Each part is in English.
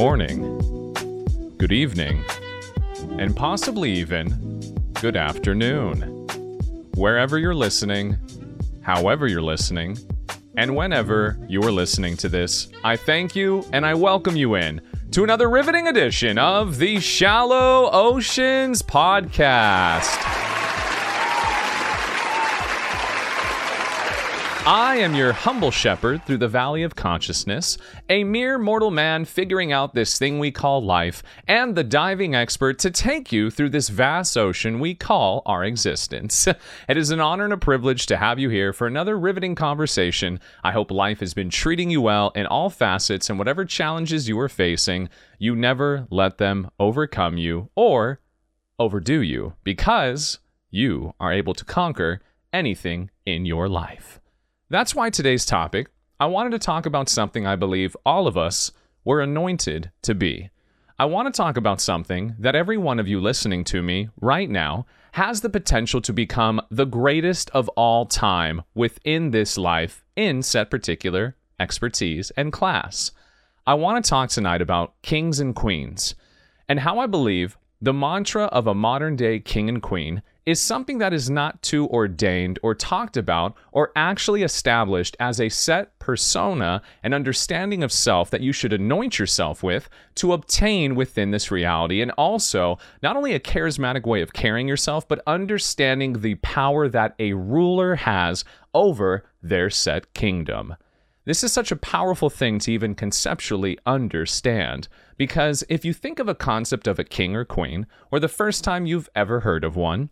morning, good evening, and possibly even good afternoon. Wherever you're listening, however you're listening, and whenever you are listening to this, I thank you and I welcome you in to another riveting edition of the Shallow Oceans Podcast. I am your humble shepherd through the valley of consciousness, a mere mortal man figuring out this thing we call life, and the diving expert to take you through this vast ocean we call our existence. It is an honor and a privilege to have you here for another riveting conversation. I hope life has been treating you well in all facets and whatever challenges you are facing, you never let them overcome you or overdo you because you are able to conquer anything in your life. That's why today's topic, I wanted to talk about something I believe all of us were anointed to be. I want to talk about something that every one of you listening to me right now has the potential to become the greatest of all time within this life in set particular expertise and class. I want to talk tonight about kings and queens and how I believe the mantra of a modern day king and queen is something that is not too ordained or talked about or actually established as a set persona and understanding of self that you should anoint yourself with to obtain within this reality. And also, not only a charismatic way of carrying yourself, but understanding the power that a ruler has over their set kingdom. This is such a powerful thing to even conceptually understand. Because if you think of a concept of a king or queen, or the first time you've ever heard of one,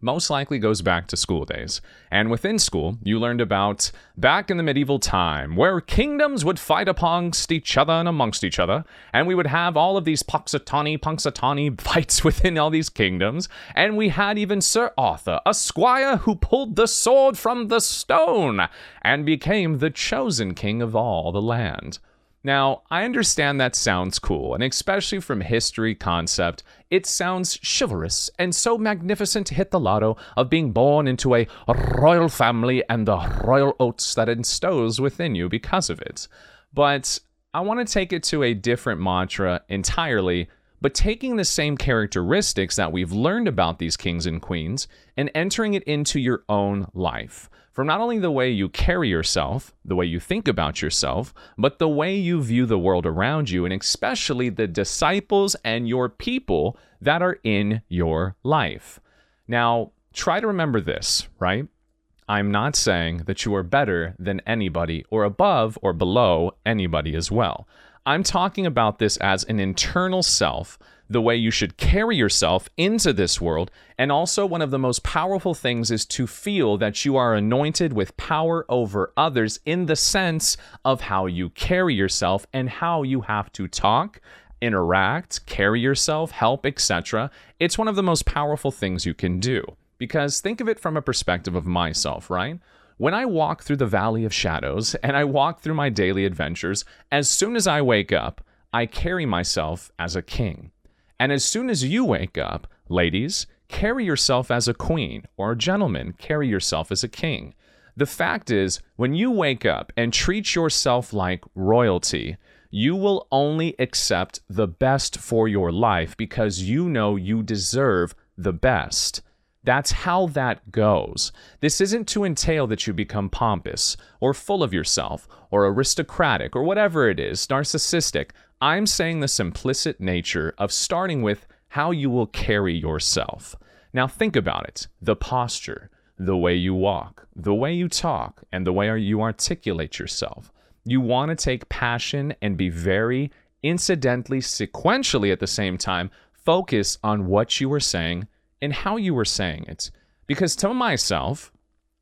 most likely goes back to school days. And within school, you learned about back in the medieval time, where kingdoms would fight amongst each other and amongst each other, and we would have all of these Punxsutawney, Punxsutawney fights within all these kingdoms, and we had even Sir Arthur, a squire who pulled the sword from the stone and became the chosen king of all the land. Now, I understand that sounds cool, and especially from history concept, it sounds chivalrous and so magnificent to hit the lotto of being born into a royal family and the royal oats that instows within you because of it. But I want to take it to a different mantra entirely, but taking the same characteristics that we've learned about these kings and queens and entering it into your own life from not only the way you carry yourself, the way you think about yourself, but the way you view the world around you, and especially the disciples and your people that are in your life. Now, try to remember this, right? I'm not saying that you are better than anybody or above or below anybody as well. I'm talking about this as an internal self the way you should carry yourself into this world. And also, one of the most powerful things is to feel that you are anointed with power over others in the sense of how you carry yourself and how you have to talk, interact, carry yourself, help, etc. It's one of the most powerful things you can do. Because think of it from a perspective of myself, right? When I walk through the valley of shadows and I walk through my daily adventures, as soon as I wake up, I carry myself as a king. And as soon as you wake up, ladies, carry yourself as a queen, or gentlemen, carry yourself as a king. The fact is, when you wake up and treat yourself like royalty, you will only accept the best for your life because you know you deserve the best. That's how that goes. This isn't to entail that you become pompous or full of yourself or aristocratic or whatever it is, narcissistic. I'm saying the simplistic nature of starting with how you will carry yourself. Now, think about it the posture, the way you walk, the way you talk, and the way you articulate yourself. You want to take passion and be very incidentally, sequentially at the same time, focus on what you were saying and how you were saying it. Because to myself,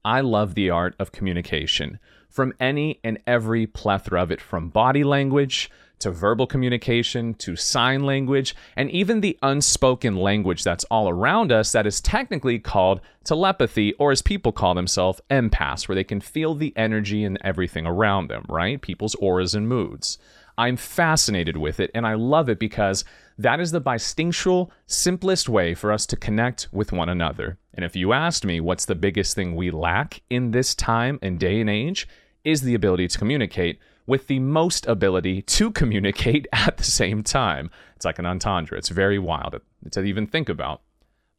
I love the art of communication from any and every plethora of it, from body language to verbal communication to sign language, and even the unspoken language that's all around us that is technically called telepathy, or as people call themselves, empaths, where they can feel the energy and everything around them, right? People's auras and moods. I'm fascinated with it and I love it because that is the bistinctual, simplest way for us to connect with one another. And if you asked me what's the biggest thing we lack in this time and day and age, is the ability to communicate with the most ability to communicate at the same time. It's like an entendre. It's very wild to even think about.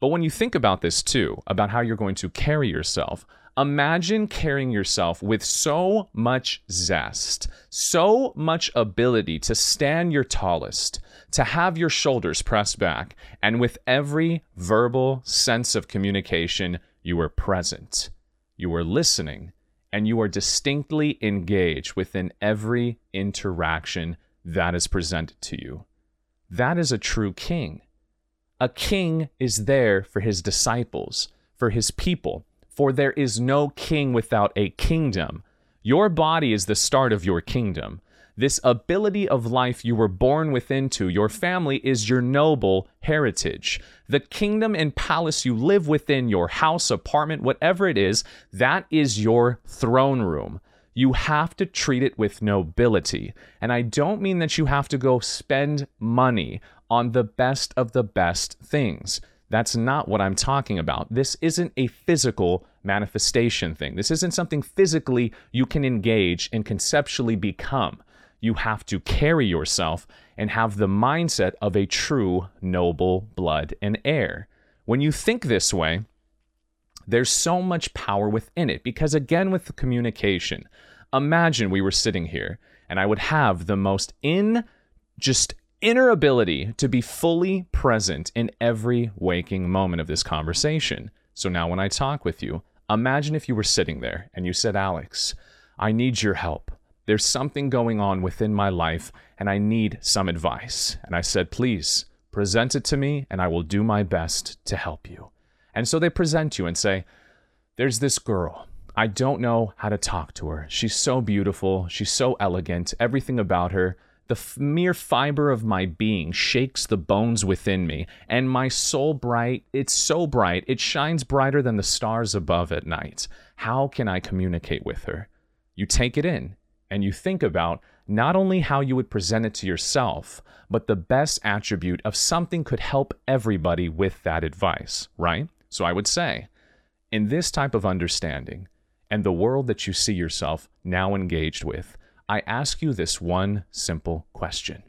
But when you think about this too, about how you're going to carry yourself, imagine carrying yourself with so much zest, so much ability to stand your tallest, to have your shoulders pressed back, and with every verbal sense of communication, you are present, you are listening, and you are distinctly engaged within every interaction that is presented to you. That is a true king. A king is there for his disciples, for his people, for there is no king without a kingdom. Your body is the start of your kingdom. This ability of life you were born within to, your family is your noble heritage. The kingdom and palace you live within, your house, apartment, whatever it is, that is your throne room. You have to treat it with nobility. And I don't mean that you have to go spend money on the best of the best things. That's not what I'm talking about. This isn't a physical manifestation thing. This isn't something physically you can engage and conceptually become you have to carry yourself and have the mindset of a true noble blood and heir. When you think this way, there's so much power within it because, again, with the communication, imagine we were sitting here and I would have the most in just inner ability to be fully present in every waking moment of this conversation. So now, when I talk with you, imagine if you were sitting there and you said, Alex, I need your help there's something going on within my life and I need some advice. And I said, please present it to me and I will do my best to help you. And so they present you and say, there's this girl. I don't know how to talk to her. She's so beautiful. She's so elegant. Everything about her. The f- mere fiber of my being shakes the bones within me, and my soul bright, it's so bright, it shines brighter than the stars above at night. How can I communicate with her? You take it in, and you think about not only how you would present it to yourself, but the best attribute of something could help everybody with that advice, right? So I would say, in this type of understanding and the world that you see yourself now engaged with, I ask you this one simple question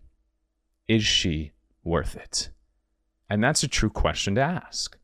Is she worth it? And that's a true question to ask.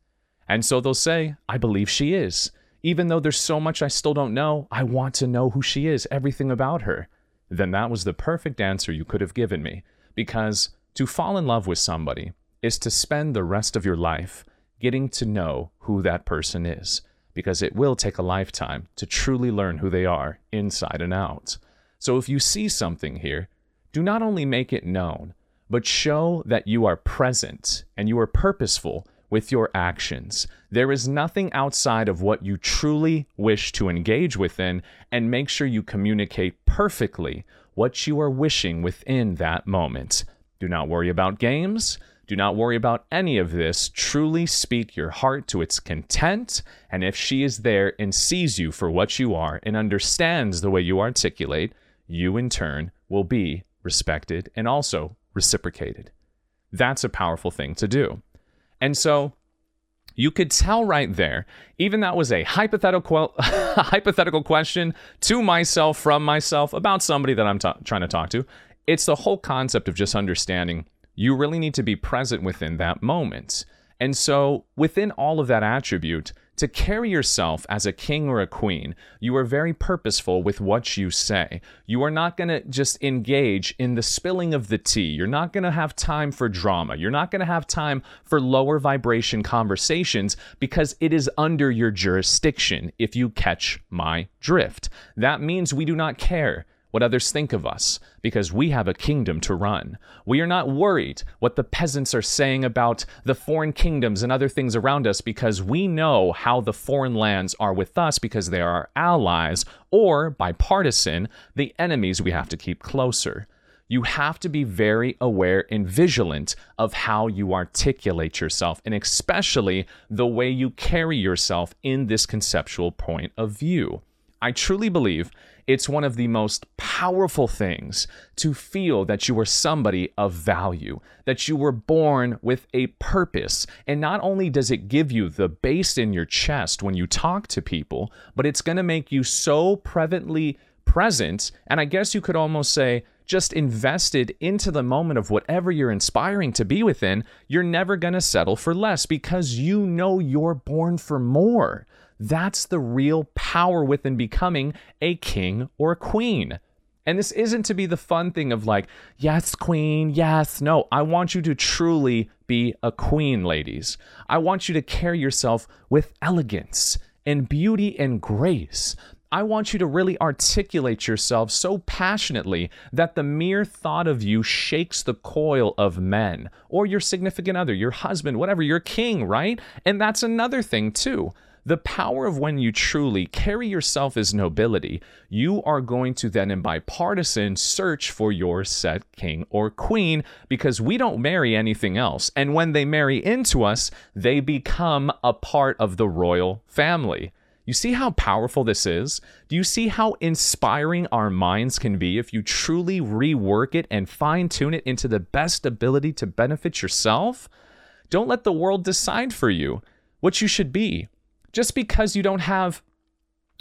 And so they'll say, I believe she is even though there's so much I still don't know, I want to know who she is, everything about her. Then that was the perfect answer you could have given me. Because to fall in love with somebody is to spend the rest of your life getting to know who that person is. Because it will take a lifetime to truly learn who they are inside and out. So if you see something here, do not only make it known, but show that you are present and you are purposeful with your actions. There is nothing outside of what you truly wish to engage within, and make sure you communicate perfectly what you are wishing within that moment. Do not worry about games. Do not worry about any of this. Truly speak your heart to its content. And if she is there and sees you for what you are and understands the way you articulate, you in turn will be respected and also reciprocated. That's a powerful thing to do. And so you could tell right there, even that was a hypothetical hypothetical question to myself from myself about somebody that I'm t- trying to talk to. It's the whole concept of just understanding you really need to be present within that moment. And so, within all of that attribute, to carry yourself as a king or a queen, you are very purposeful with what you say. You are not going to just engage in the spilling of the tea. You're not going to have time for drama. You're not going to have time for lower vibration conversations because it is under your jurisdiction if you catch my drift. That means we do not care what others think of us, because we have a kingdom to run. We are not worried what the peasants are saying about the foreign kingdoms and other things around us, because we know how the foreign lands are with us, because they are our allies, or bipartisan, the enemies we have to keep closer. You have to be very aware and vigilant of how you articulate yourself, and especially the way you carry yourself in this conceptual point of view. I truly believe it's one of the most powerful things to feel that you are somebody of value, that you were born with a purpose. And not only does it give you the bass in your chest when you talk to people, but it's going to make you so prevalently present, and I guess you could almost say just invested into the moment of whatever you're inspiring to be within, you're never going to settle for less because you know you're born for more. That's the real power within becoming a king or a queen. And this isn't to be the fun thing of like, yes, queen, yes, no. I want you to truly be a queen, ladies. I want you to carry yourself with elegance and beauty and grace. I want you to really articulate yourself so passionately that the mere thought of you shakes the coil of men or your significant other, your husband, whatever, your king, right? And that's another thing, too. The power of when you truly carry yourself as nobility, you are going to then, in bipartisan, search for your set king or queen because we don't marry anything else. And when they marry into us, they become a part of the royal family. You see how powerful this is? Do you see how inspiring our minds can be if you truly rework it and fine tune it into the best ability to benefit yourself? Don't let the world decide for you what you should be just because you don't have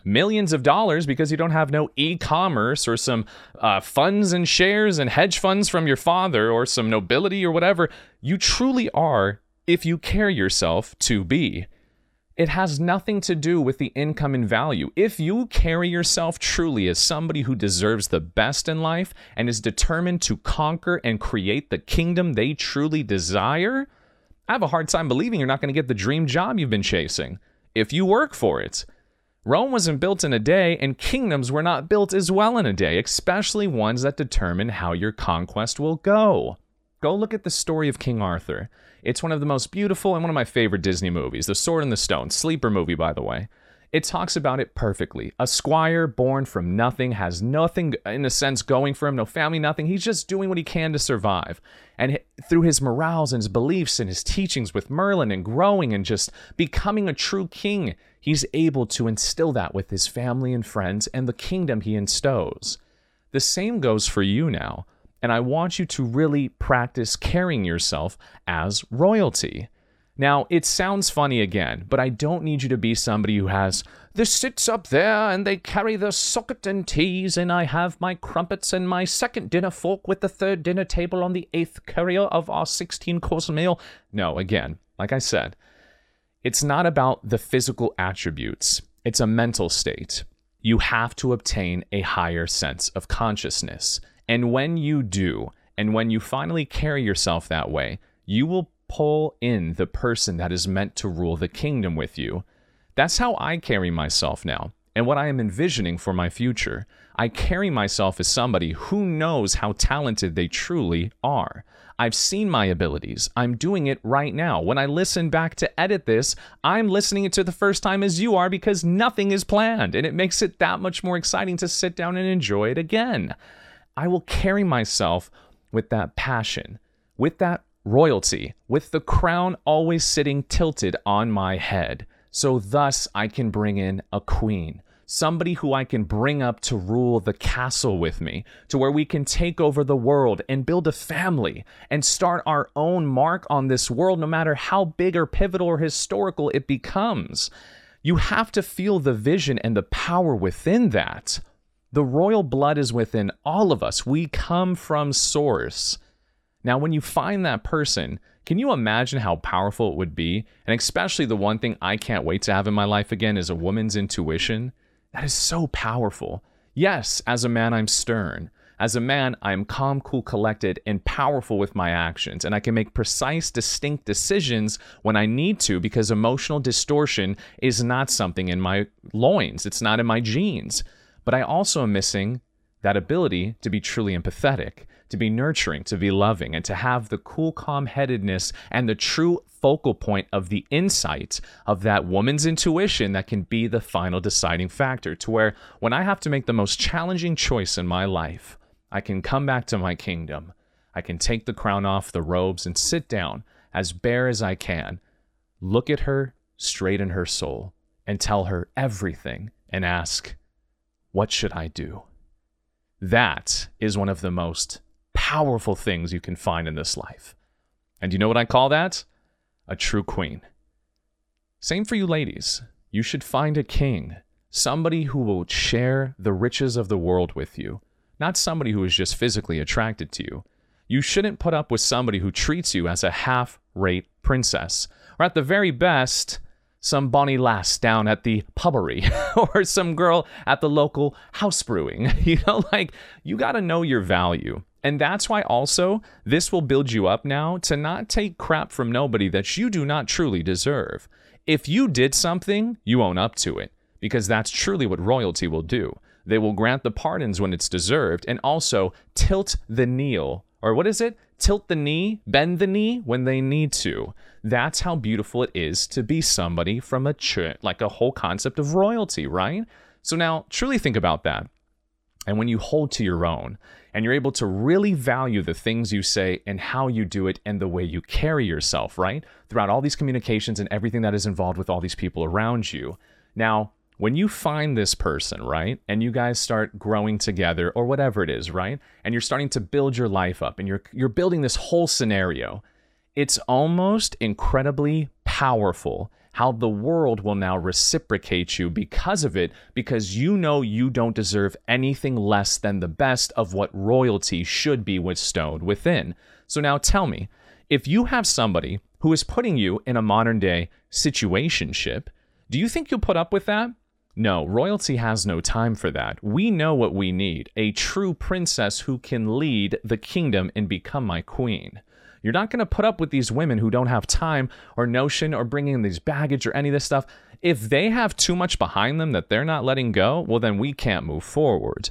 millions of dollars because you don't have no e-commerce or some uh, funds and shares and hedge funds from your father or some nobility or whatever you truly are if you carry yourself to be it has nothing to do with the income and value. If you carry yourself truly as somebody who deserves the best in life and is determined to conquer and create the kingdom they truly desire, I have a hard time believing you're not going to get the dream job you've been chasing if you work for it. Rome wasn't built in a day, and kingdoms were not built as well in a day, especially ones that determine how your conquest will go. Go look at the story of King Arthur. It's one of the most beautiful and one of my favorite Disney movies, The Sword and the Stone, sleeper movie, by the way. It talks about it perfectly. A squire born from nothing, has nothing, in a sense, going for him, no family, nothing. He's just doing what he can to survive. And through his morals and his beliefs and his teachings with Merlin and growing and just becoming a true king, he's able to instill that with his family and friends and the kingdom he instows. The same goes for you now. And I want you to really practice carrying yourself as royalty. Now, it sounds funny again, but I don't need you to be somebody who has the sits up there and they carry the socket and teas, and I have my crumpets and my second dinner fork with the third dinner table on the eighth courier of our 16 course meal. No, again, like I said, it's not about the physical attributes, it's a mental state. You have to obtain a higher sense of consciousness. And when you do, and when you finally carry yourself that way, you will pull in the person that is meant to rule the kingdom with you. That's how I carry myself now, and what I am envisioning for my future. I carry myself as somebody who knows how talented they truly are. I've seen my abilities. I'm doing it right now. When I listen back to edit this, I'm listening it to the first time as you are because nothing is planned, and it makes it that much more exciting to sit down and enjoy it again. I will carry myself with that passion, with that royalty, with the crown always sitting tilted on my head. So, thus, I can bring in a queen, somebody who I can bring up to rule the castle with me, to where we can take over the world and build a family and start our own mark on this world, no matter how big or pivotal or historical it becomes. You have to feel the vision and the power within that. The royal blood is within all of us. We come from source. Now, when you find that person, can you imagine how powerful it would be? And especially the one thing I can't wait to have in my life again is a woman's intuition. That is so powerful. Yes, as a man, I'm stern. As a man, I am calm, cool, collected, and powerful with my actions, and I can make precise, distinct decisions when I need to because emotional distortion is not something in my loins, it's not in my genes. But I also am missing that ability to be truly empathetic to be nurturing, to be loving, and to have the cool, calm headedness and the true focal point of the insight of that woman's intuition that can be the final deciding factor. To where when I have to make the most challenging choice in my life, I can come back to my kingdom. I can take the crown off, the robes, and sit down as bare as I can, look at her straight in her soul, and tell her everything and ask, What should I do? That is one of the most powerful things you can find in this life. And you know what I call that? A true queen. Same for you ladies. You should find a king, somebody who will share the riches of the world with you, not somebody who is just physically attracted to you. You shouldn't put up with somebody who treats you as a half rate princess, or at the very best, some bonny lass down at the pubbery or some girl at the local house brewing. You know, like you got to know your value. And that's why also this will build you up now to not take crap from nobody that you do not truly deserve. If you did something, you own up to it because that's truly what royalty will do. They will grant the pardons when it's deserved and also tilt the kneel. Or what is it? Tilt the knee, bend the knee when they need to. That's how beautiful it is to be somebody from a church, like a whole concept of royalty, right? So now truly think about that. And when you hold to your own and you're able to really value the things you say and how you do it and the way you carry yourself, right? Throughout all these communications and everything that is involved with all these people around you. Now, when you find this person, right, and you guys start growing together or whatever it is, right, and you're starting to build your life up and you're you're building this whole scenario, it's almost incredibly powerful how the world will now reciprocate you because of it, because you know you don't deserve anything less than the best of what royalty should be bestowed within. So now tell me, if you have somebody who is putting you in a modern day situationship, do you think you'll put up with that? No, royalty has no time for that. We know what we need a true princess who can lead the kingdom and become my queen. You're not going to put up with these women who don't have time or notion or bringing in these baggage or any of this stuff. If they have too much behind them that they're not letting go, well, then we can't move forward.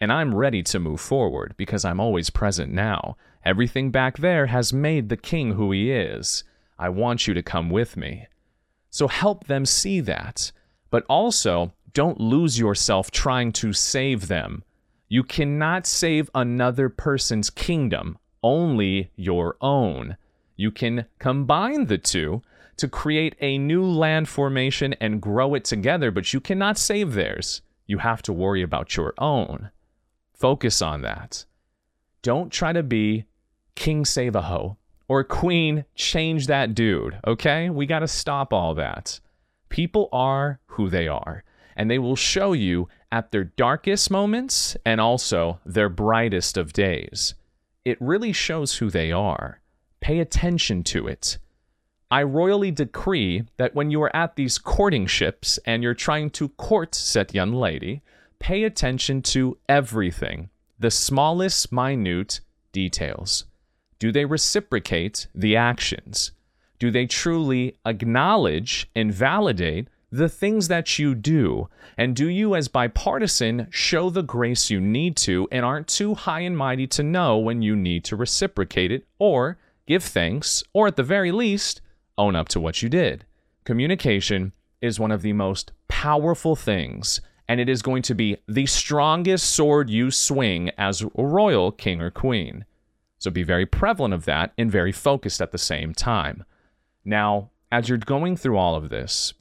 And I'm ready to move forward because I'm always present now. Everything back there has made the king who he is. I want you to come with me. So help them see that. But also, don't lose yourself trying to save them. You cannot save another person's kingdom only your own. You can combine the two to create a new land formation and grow it together, but you cannot save theirs. You have to worry about your own. Focus on that. Don't try to be King Save a Ho or Queen Change That Dude, okay? We got to stop all that. People are who they are, and they will show you at their darkest moments and also their brightest of days it really shows who they are. Pay attention to it. I royally decree that when you are at these courting ships and you're trying to court said young lady, pay attention to everything, the smallest minute details. Do they reciprocate the actions? Do they truly acknowledge and validate the things that you do? And do you, as bipartisan, show the grace you need to and aren't too high and mighty to know when you need to reciprocate it or give thanks, or at the very least, own up to what you did? Communication is one of the most powerful things, and it is going to be the strongest sword you swing as a royal king or queen. So be very prevalent of that and very focused at the same time. Now, as you're going through all of this,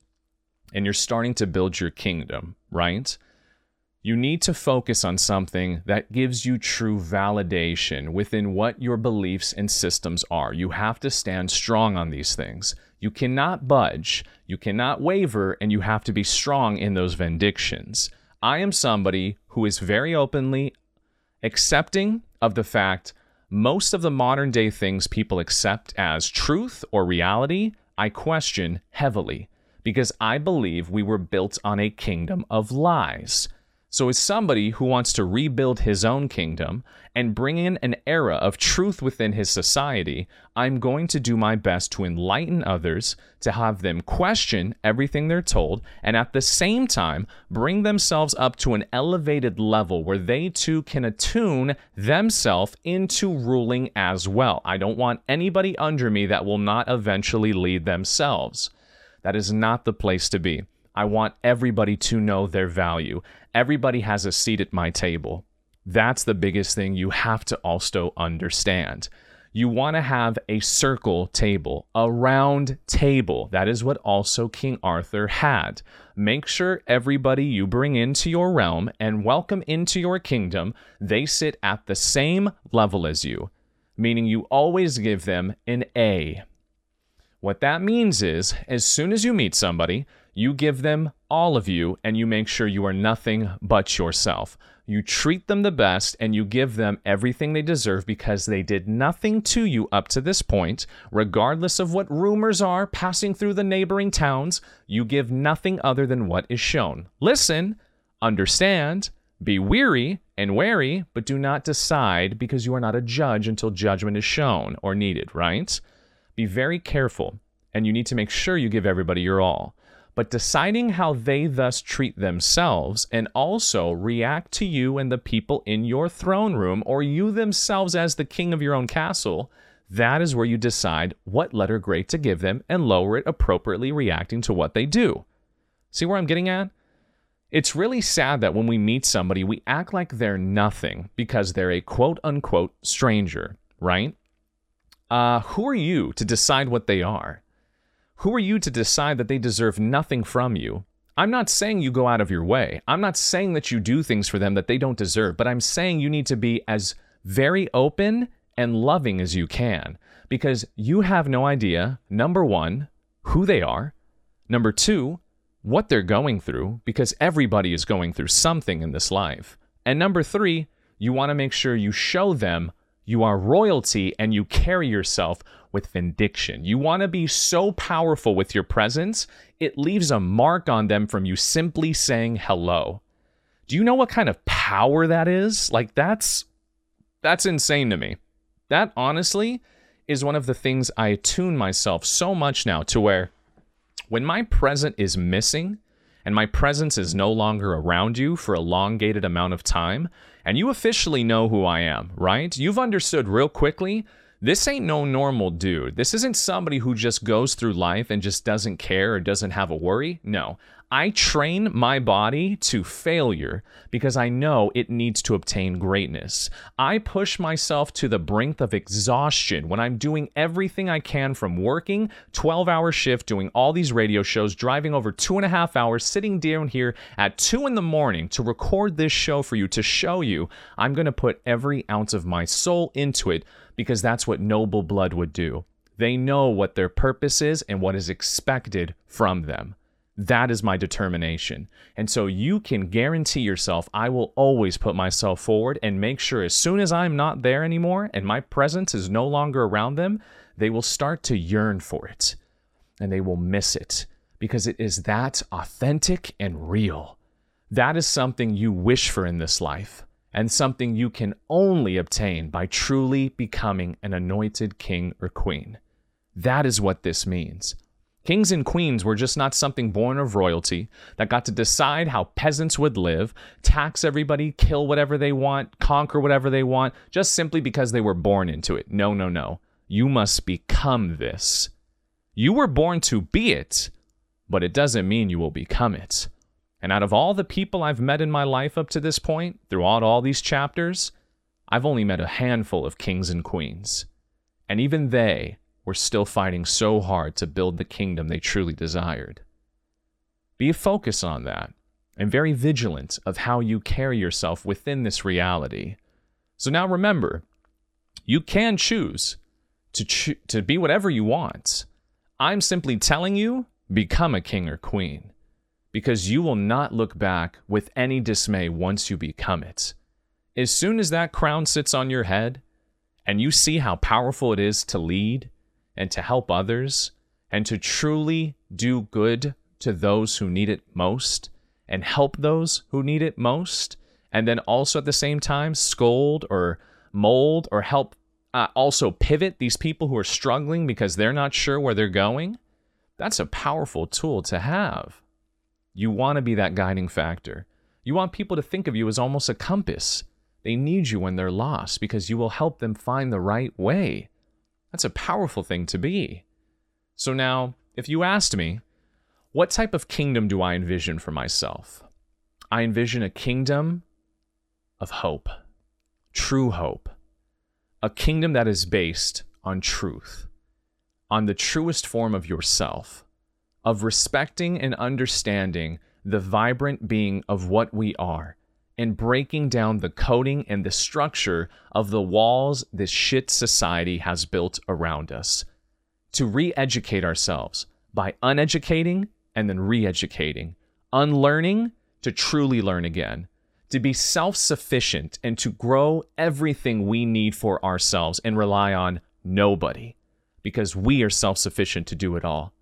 and you're starting to build your kingdom, right? You need to focus on something that gives you true validation within what your beliefs and systems are. You have to stand strong on these things. You cannot budge, you cannot waver, and you have to be strong in those vindictions. I am somebody who is very openly accepting of the fact most of the modern day things people accept as truth or reality, I question heavily because I believe we were built on a kingdom of lies. So, as somebody who wants to rebuild his own kingdom and bring in an era of truth within his society, I'm going to do my best to enlighten others, to have them question everything they're told, and at the same time, bring themselves up to an elevated level where they too can attune themselves into ruling as well. I don't want anybody under me that will not eventually lead themselves. That is not the place to be. I want everybody to know their value. Everybody has a seat at my table. That's the biggest thing you have to also understand. You want to have a circle table, a round table. That is what also King Arthur had. Make sure everybody you bring into your realm and welcome into your kingdom, they sit at the same level as you, meaning you always give them an A What that means is, as soon as you meet somebody, you give them all of you and you make sure you are nothing but yourself. You treat them the best and you give them everything they deserve because they did nothing to you up to this point, regardless of what rumors are passing through the neighboring towns. You give nothing other than what is shown. Listen, understand, be weary and wary, but do not decide because you are not a judge until judgment is shown or needed, right? Be very careful, and you need to make sure you give everybody your all but deciding how they thus treat themselves and also react to you and the people in your throne room or you themselves as the king of your own castle, that is where you decide what letter grade to give them and lower it appropriately reacting to what they do. See where I'm getting at? It's really sad that when we meet somebody, we act like they're nothing because they're a quote unquote stranger, right? Uh, who are you to decide what they are? Who are you to decide that they deserve nothing from you? I'm not saying you go out of your way. I'm not saying that you do things for them that they don't deserve, but I'm saying you need to be as very open and loving as you can because you have no idea, number one, who they are, number two, what they're going through, because everybody is going through something in this life, and number three, you want to make sure you show them you are royalty and you carry yourself with vindiction. You want to be so powerful with your presence, it leaves a mark on them from you simply saying hello. Do you know what kind of power that is? Like that's that's insane to me. That honestly is one of the things I attune myself so much now to where when my present is missing and my presence is no longer around you for a elongated amount of time, and you officially know who I am, right? You've understood real quickly this ain't no normal dude. This isn't somebody who just goes through life and just doesn't care or doesn't have a worry. No. I train my body to failure because I know it needs to obtain greatness. I push myself to the brink of exhaustion when I'm doing everything I can from working 12 hour shift, doing all these radio shows, driving over two and a half hours, sitting down here at two in the morning to record this show for you to show you I'm going to put every ounce of my soul into it because that's what noble blood would do. They know what their purpose is and what is expected from them. That is my determination. And so you can guarantee yourself I will always put myself forward and make sure as soon as I'm not there anymore and my presence is no longer around them, they will start to yearn for it and they will miss it because it is that authentic and real. That is something you wish for in this life and something you can only obtain by truly becoming an anointed king or queen. That is what this means. Kings and queens were just not something born of royalty that got to decide how peasants would live, tax everybody, kill whatever they want, conquer whatever they want, just simply because they were born into it. No, no, no. You must become this. You were born to be it, but it doesn't mean you will become it. And out of all the people I've met in my life up to this point, throughout all these chapters, I've only met a handful of kings and queens. And even they were still fighting so hard to build the kingdom they truly desired. Be a focus on that and very vigilant of how you carry yourself within this reality. So now remember, you can choose to cho- to be whatever you want. I'm simply telling you, become a king or queen because you will not look back with any dismay once you become it. As soon as that crown sits on your head and you see how powerful it is to lead and to help others and to truly do good to those who need it most and help those who need it most, and then also at the same time scold or mold or help uh, also pivot these people who are struggling because they're not sure where they're going, that's a powerful tool to have. You want to be that guiding factor. You want people to think of you as almost a compass. They need you when they're lost because you will help them find the right way. That's a powerful thing to be. So now, if you asked me, what type of kingdom do I envision for myself? I envision a kingdom of hope, true hope, a kingdom that is based on truth, on the truest form of yourself, of respecting and understanding the vibrant being of what we are, and breaking down the coding and the structure of the walls this shit society has built around us. to re educate ourselves by uneducating and then re educating, unlearning to truly learn again, to be self sufficient and to grow everything we need for ourselves and rely on nobody because we are self sufficient to do it all.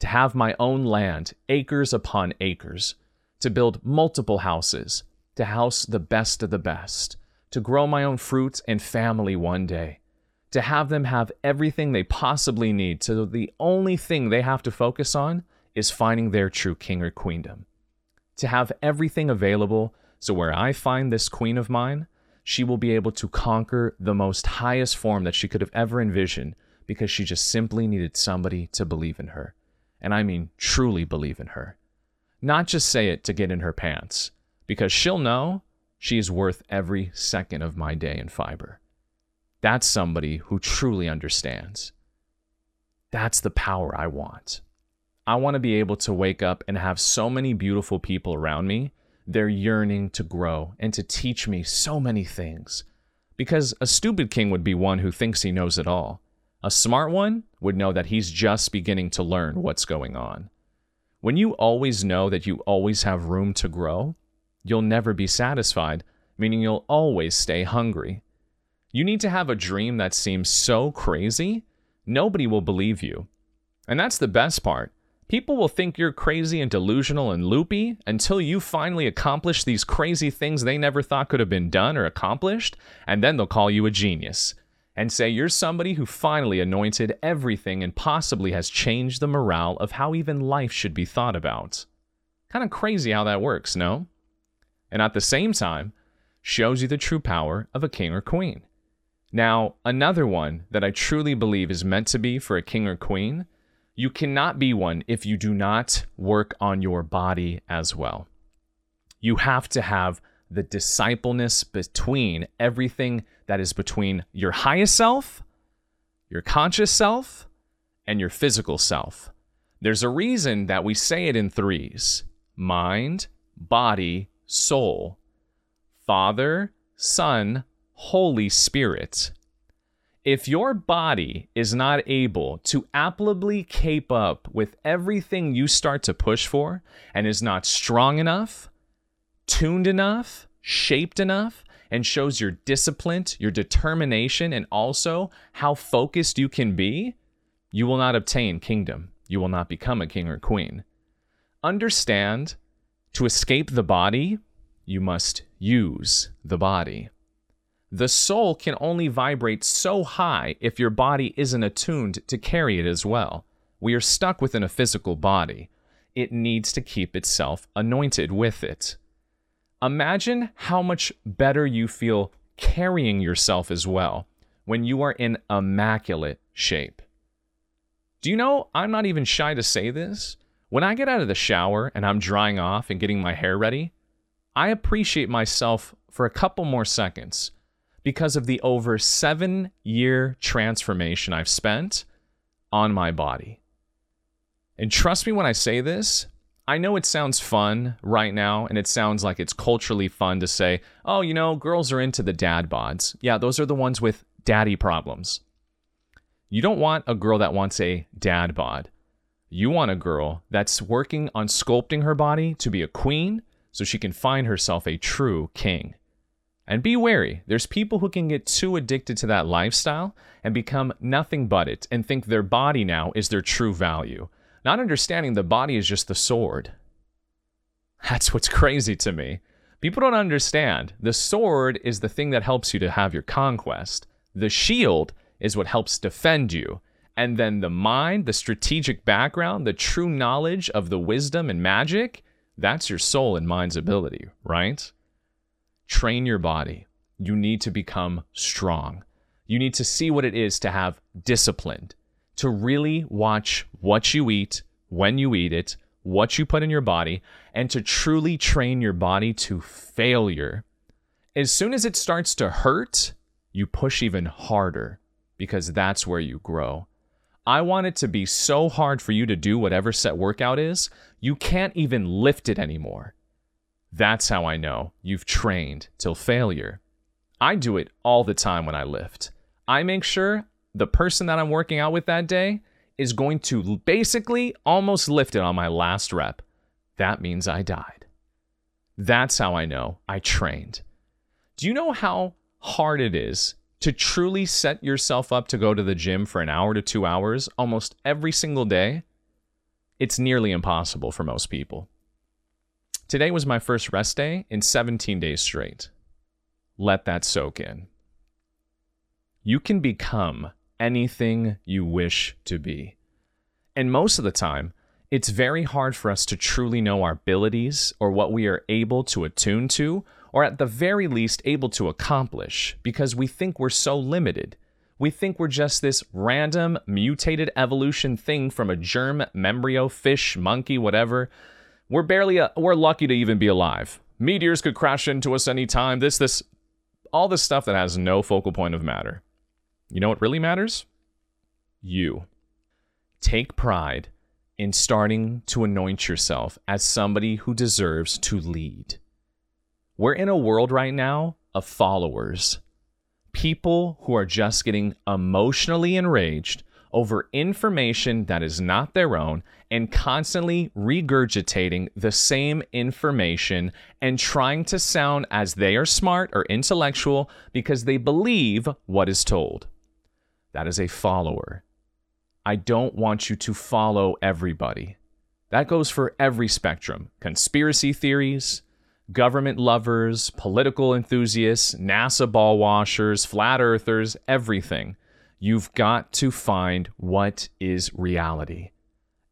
To have my own land, acres upon acres, to build multiple houses, to house the best of the best, to grow my own fruits and family one day, to have them have everything they possibly need, so the only thing they have to focus on is finding their true king or queendom. To have everything available, so where I find this queen of mine, she will be able to conquer the most highest form that she could have ever envisioned because she just simply needed somebody to believe in her. And I mean truly believe in her. Not just say it to get in her pants, because she'll know she is worth every second of my day in fiber. That's somebody who truly understands. That's the power I want. I want to be able to wake up and have so many beautiful people around me. They're yearning to grow and to teach me so many things. Because a stupid king would be one who thinks he knows it all. A smart one would know that he's just beginning to learn what's going on. When you always know that you always have room to grow, you'll never be satisfied, meaning you'll always stay hungry. You need to have a dream that seems so crazy, nobody will believe you. And that's the best part. People will think you're crazy and delusional and loopy until you finally accomplish these crazy things they never thought could have been done or accomplished, and then they'll call you a genius and say you're somebody who finally anointed everything and possibly has changed the morale of how even life should be thought about. Kind of crazy how that works, no? And at the same time, shows you the true power of a king or queen. Now, another one that I truly believe is meant to be for a king or queen, you cannot be one if you do not work on your body as well. You have to have the discipleness between everything that is between your highest self, your conscious self, and your physical self. There's a reason that we say it in threes mind, body, soul. Father, Son, Holy Spirit. If your body is not able to applicably cape up with everything you start to push for and is not strong enough, tuned enough, shaped enough, and shows your discipline, your determination, and also how focused you can be, you will not obtain kingdom. You will not become a king or queen. Understand to escape the body, you must use the body. The soul can only vibrate so high if your body isn't attuned to carry it as well. We are stuck within a physical body. It needs to keep itself anointed with it. Imagine how much better you feel carrying yourself as well when you are in immaculate shape. Do you know, I'm not even shy to say this. When I get out of the shower and I'm drying off and getting my hair ready, I appreciate myself for a couple more seconds because of the over seven year transformation I've spent on my body. And trust me when I say this, I know it sounds fun right now, and it sounds like it's culturally fun to say, oh, you know, girls are into the dad bods. Yeah, those are the ones with daddy problems. You don't want a girl that wants a dad bod. You want a girl that's working on sculpting her body to be a queen so she can find herself a true king. And be wary, there's people who can get too addicted to that lifestyle and become nothing but it and think their body now is their true value not understanding the body is just the sword. That's what's crazy to me. People don't understand. The sword is the thing that helps you to have your conquest. The shield is what helps defend you. And then the mind, the strategic background, the true knowledge of the wisdom and magic, that's your soul and mind's ability, right? Train your body. You need to become strong. You need to see what it is to have discipline, to really watch what you eat, when you eat it, what you put in your body, and to truly train your body to failure. As soon as it starts to hurt, you push even harder because that's where you grow. I want it to be so hard for you to do whatever set workout is, you can't even lift it anymore. That's how I know you've trained till failure. I do it all the time when I lift. I make sure the person that I'm working out with that day is going to basically almost lift it on my last rep. That means I died. That's how I know I trained. Do you know how hard it is to truly set yourself up to go to the gym for an hour to two hours almost every single day? It's nearly impossible for most people. Today was my first rest day in 17 days straight. Let that soak in. You can become anything you wish to be. And most of the time, it's very hard for us to truly know our abilities or what we are able to attune to, or at the very least, able to accomplish, because we think we're so limited. We think we're just this random mutated evolution thing from a germ, embryo, fish, monkey, whatever. We're barely, a, we're lucky to even be alive. Meteors could crash into us anytime. This, this, all this stuff that has no focal point of matter. You know what really matters? You. Take pride in starting to anoint yourself as somebody who deserves to lead. We're in a world right now of followers, people who are just getting emotionally enraged over information that is not their own and constantly regurgitating the same information and trying to sound as they are smart or intellectual because they believe what is told. That is a follower. I don't want you to follow everybody. That goes for every spectrum conspiracy theories, government lovers, political enthusiasts, NASA ball washers, flat earthers, everything. You've got to find what is reality.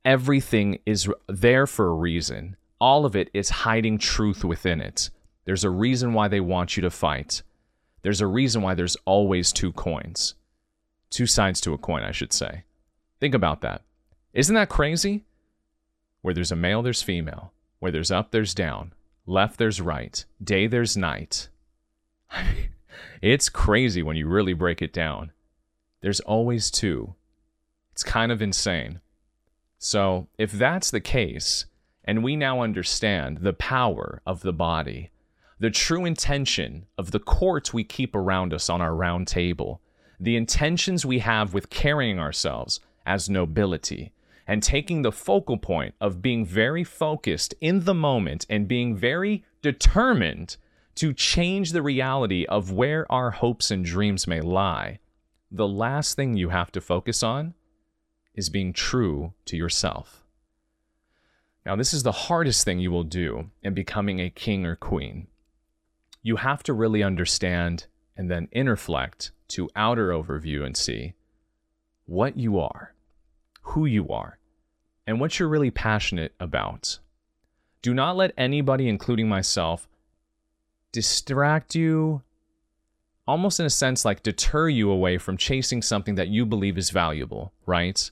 Everything is there for a reason. All of it is hiding truth within it. There's a reason why they want you to fight. There's a reason why there's always two coins. Two sides to a coin, I should say. Think about that. Isn't that crazy? Where there's a male, there's female. Where there's up, there's down. Left, there's right. Day, there's night. it's crazy when you really break it down. There's always two. It's kind of insane. So, if that's the case, and we now understand the power of the body, the true intention of the court we keep around us on our round table, the intentions we have with carrying ourselves, as nobility and taking the focal point of being very focused in the moment and being very determined to change the reality of where our hopes and dreams may lie, the last thing you have to focus on is being true to yourself. Now, this is the hardest thing you will do in becoming a king or queen. You have to really understand and then interflect to outer overview and see what you are who you are, and what you're really passionate about. Do not let anybody, including myself, distract you, almost in a sense like deter you away from chasing something that you believe is valuable, right?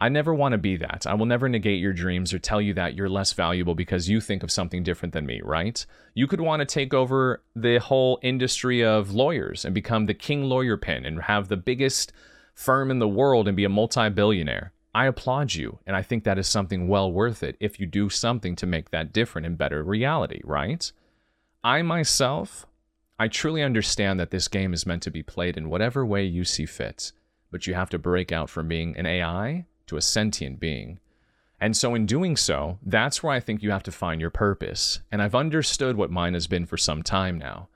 I never want to be that. I will never negate your dreams or tell you that you're less valuable because you think of something different than me, right? You could want to take over the whole industry of lawyers and become the king lawyer pin and have the biggest firm in the world and be a multi billionaire. I applaud you, and I think that is something well worth it if you do something to make that different and better reality, right? I myself, I truly understand that this game is meant to be played in whatever way you see fit, but you have to break out from being an AI to a sentient being. And so, in doing so, that's where I think you have to find your purpose. And I've understood what mine has been for some time now.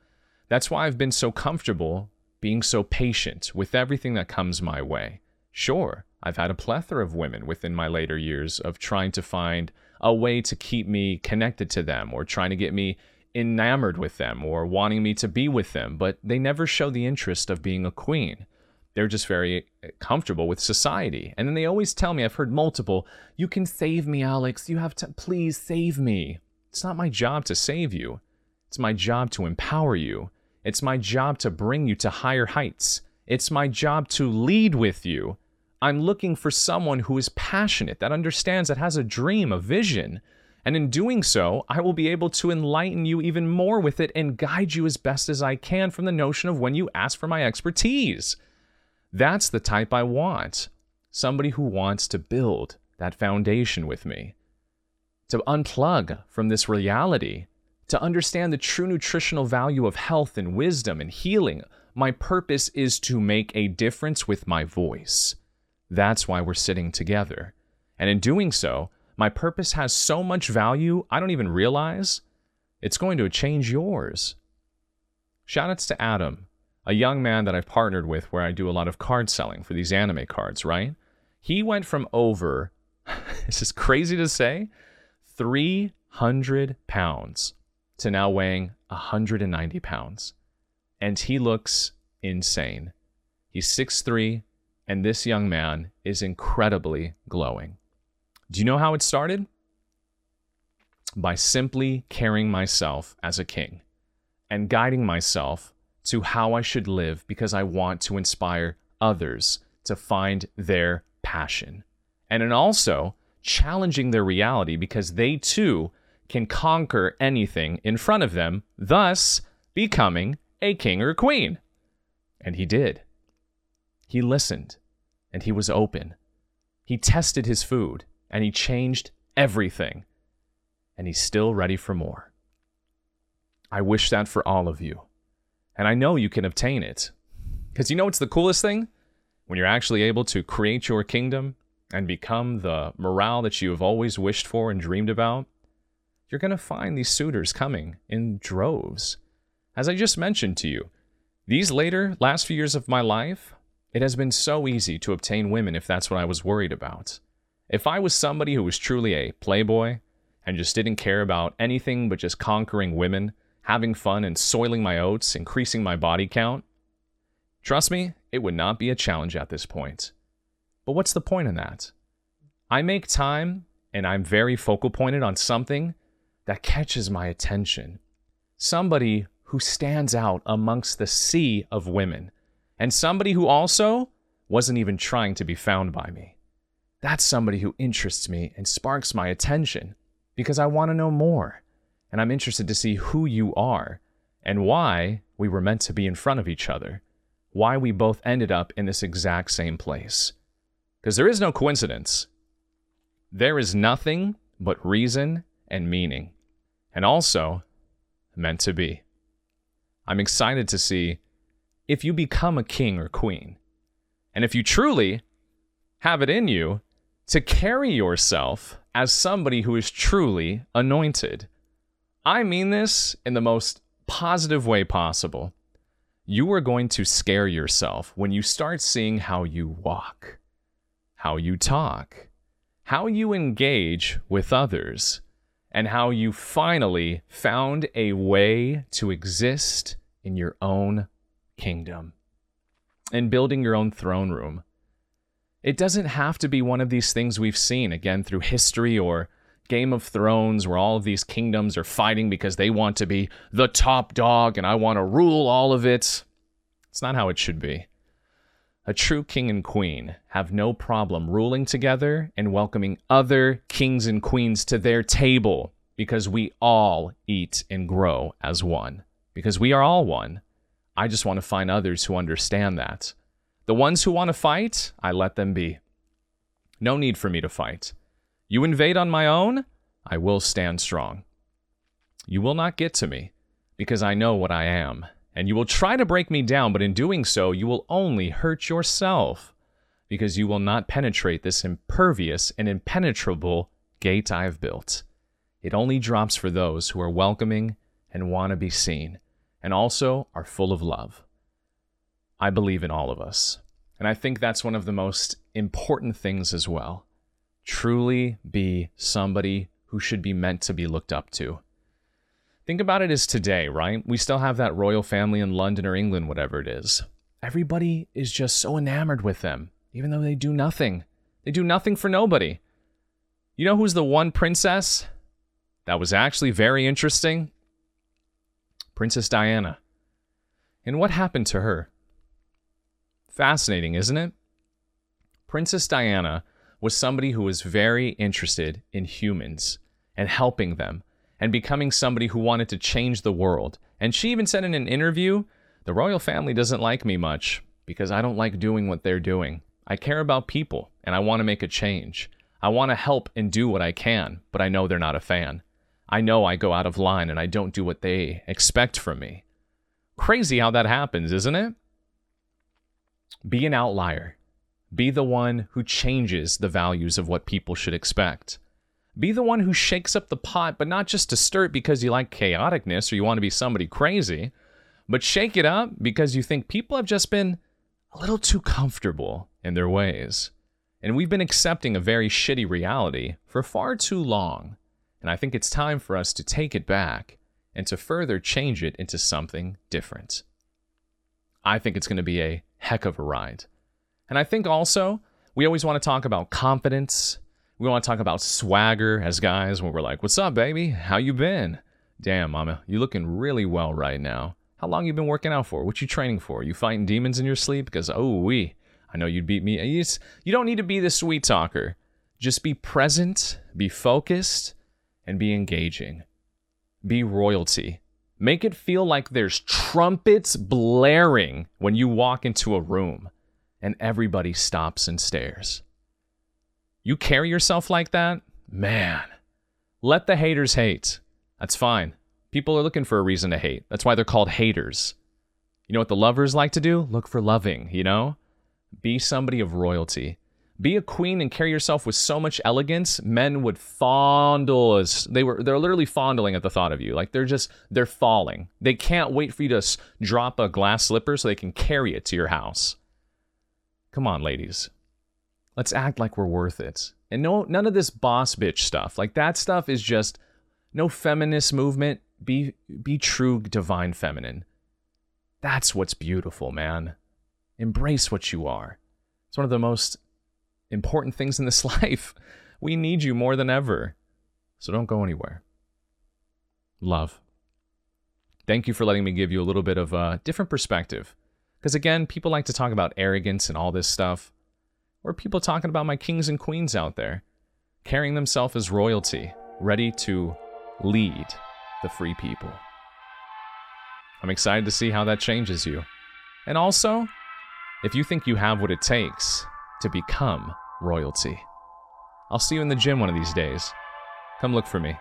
That's why I've been so comfortable being so patient with everything that comes my way. Sure, I've had a plethora of women within my later years of trying to find a way to keep me connected to them or trying to get me enamored with them or wanting me to be with them, but they never show the interest of being a queen. They're just very eh, comfortable with society. And then they always tell me, I've heard multiple, you can save me, Alex. You have to, please save me. It's not my job to save you. It's my job to empower you. It's my job to bring you to higher heights. It's my job to lead with you I'm looking for someone who is passionate, that understands, that has a dream, a vision. And in doing so, I will be able to enlighten you even more with it and guide you as best as I can from the notion of when you ask for my expertise. That's the type I want. Somebody who wants to build that foundation with me, to unplug from this reality, to understand the true nutritional value of health and wisdom and healing. My purpose is to make a difference with my voice. That's why we're sitting together. And in doing so, my purpose has so much value, I don't even realize it's going to change yours. Shoutouts to Adam, a young man that I've partnered with where I do a lot of card selling for these anime cards, right? He went from over, this is crazy to say, 300 pounds to now weighing 190 pounds. And he looks insane. He's 6'3, and this young man is incredibly glowing. Do you know how it started? By simply carrying myself as a king and guiding myself to how I should live because I want to inspire others to find their passion. And then also challenging their reality because they too can conquer anything in front of them, thus becoming a king or queen. And he did. He listened and he was open. He tested his food and he changed everything. And he's still ready for more. I wish that for all of you. And I know you can obtain it. Because you know what's the coolest thing? When you're actually able to create your kingdom and become the morale that you have always wished for and dreamed about, you're going to find these suitors coming in droves. As I just mentioned to you, these later, last few years of my life, it has been so easy to obtain women if that's what I was worried about. If I was somebody who was truly a playboy and just didn't care about anything but just conquering women, having fun and soiling my oats, increasing my body count, trust me, it would not be a challenge at this point. But what's the point in that? I make time and I'm very focal pointed on something that catches my attention. Somebody who stands out amongst the sea of women and somebody who also wasn't even trying to be found by me. That's somebody who interests me and sparks my attention because I want to know more. And I'm interested to see who you are and why we were meant to be in front of each other, why we both ended up in this exact same place. Because there is no coincidence. There is nothing but reason and meaning, and also meant to be. I'm excited to see if you become a king or queen. And if you truly have it in you to carry yourself as somebody who is truly anointed. I mean this in the most positive way possible. You are going to scare yourself when you start seeing how you walk, how you talk, how you engage with others, and how you finally found a way to exist in your own kingdom and building your own throne room. It doesn't have to be one of these things we've seen again through history or Game of Thrones, where all of these kingdoms are fighting because they want to be the top dog and I want to rule all of it. It's not how it should be. A true king and queen have no problem ruling together and welcoming other kings and queens to their table because we all eat and grow as one. Because we are all one. I just want to find others who understand that. The ones who want to fight, I let them be. No need for me to fight. You invade on my own, I will stand strong. You will not get to me, because I know what I am, and you will try to break me down, but in doing so, you will only hurt yourself, because you will not penetrate this impervious and impenetrable gate I have built. It only drops for those who are welcoming and want to be seen and also are full of love. I believe in all of us. And I think that's one of the most important things as well. Truly be somebody who should be meant to be looked up to. Think about it as today, right? We still have that royal family in London or England, whatever it is. Everybody is just so enamored with them, even though they do nothing. They do nothing for nobody. You know who's the one princess that was actually very interesting? Princess Diana. And what happened to her? Fascinating, isn't it? Princess Diana was somebody who was very interested in humans and helping them and becoming somebody who wanted to change the world. And she even said in an interview, The royal family doesn't like me much because I don't like doing what they're doing. I care about people and I want to make a change. I want to help and do what I can, but I know they're not a fan. I know I go out of line and I don't do what they expect from me. Crazy how that happens, isn't it? Be an outlier. Be the one who changes the values of what people should expect. Be the one who shakes up the pot, but not just to stir it because you like chaoticness or you want to be somebody crazy, but shake it up because you think people have just been a little too comfortable in their ways. And we've been accepting a very shitty reality for far too long. And I think it's time for us to take it back and to further change it into something different. I think it's going to be a heck of a ride. And I think also, we always want to talk about confidence. We want to talk about swagger as guys when we're like, "What's up, baby? How you been?" Damn, mama, you looking really well right now. How long you been working out for? What you training for? You fighting demons in your sleep? Because oh we, I know you'd beat me. You, just, you don't need to be the sweet talker. Just be present, be focused, and be engaging. Be royalty. Make it feel like there's trumpets blaring when you walk into a room and everybody stops and stares. You carry yourself like that? Man, let the haters hate. That's fine. People are looking for a reason to hate. That's why they're called haters. You know what the lovers like to do? Look for loving, you know? Be somebody of royalty. Be a queen and carry yourself with so much elegance, men would fondle as they were they're literally fondling at the thought of you. Like they're just they're falling. They can't wait for you to drop a glass slipper so they can carry it to your house. Come on, ladies. Let's act like we're worth it. And no none of this boss bitch stuff. Like that stuff is just no feminist movement. Be be true divine feminine. That's what's beautiful, man. Embrace what you are. It's one of the most important things in this life. We need you more than ever. So don't go anywhere. Love. Thank you for letting me give you a little bit of a different perspective. Because again, people like to talk about arrogance and all this stuff. Or people talking about my kings and queens out there, carrying themselves as royalty, ready to lead the free people. I'm excited to see how that changes you. And also, if you think you have what it takes to become royalty, I'll see you in the gym one of these days. Come look for me.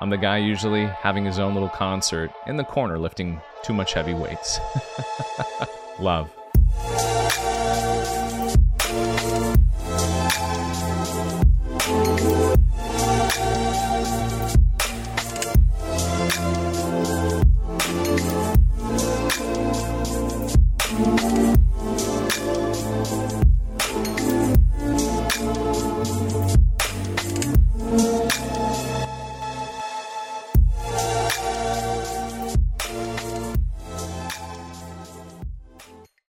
I'm the guy usually having his own little concert in the corner lifting too much heavy weights. Love.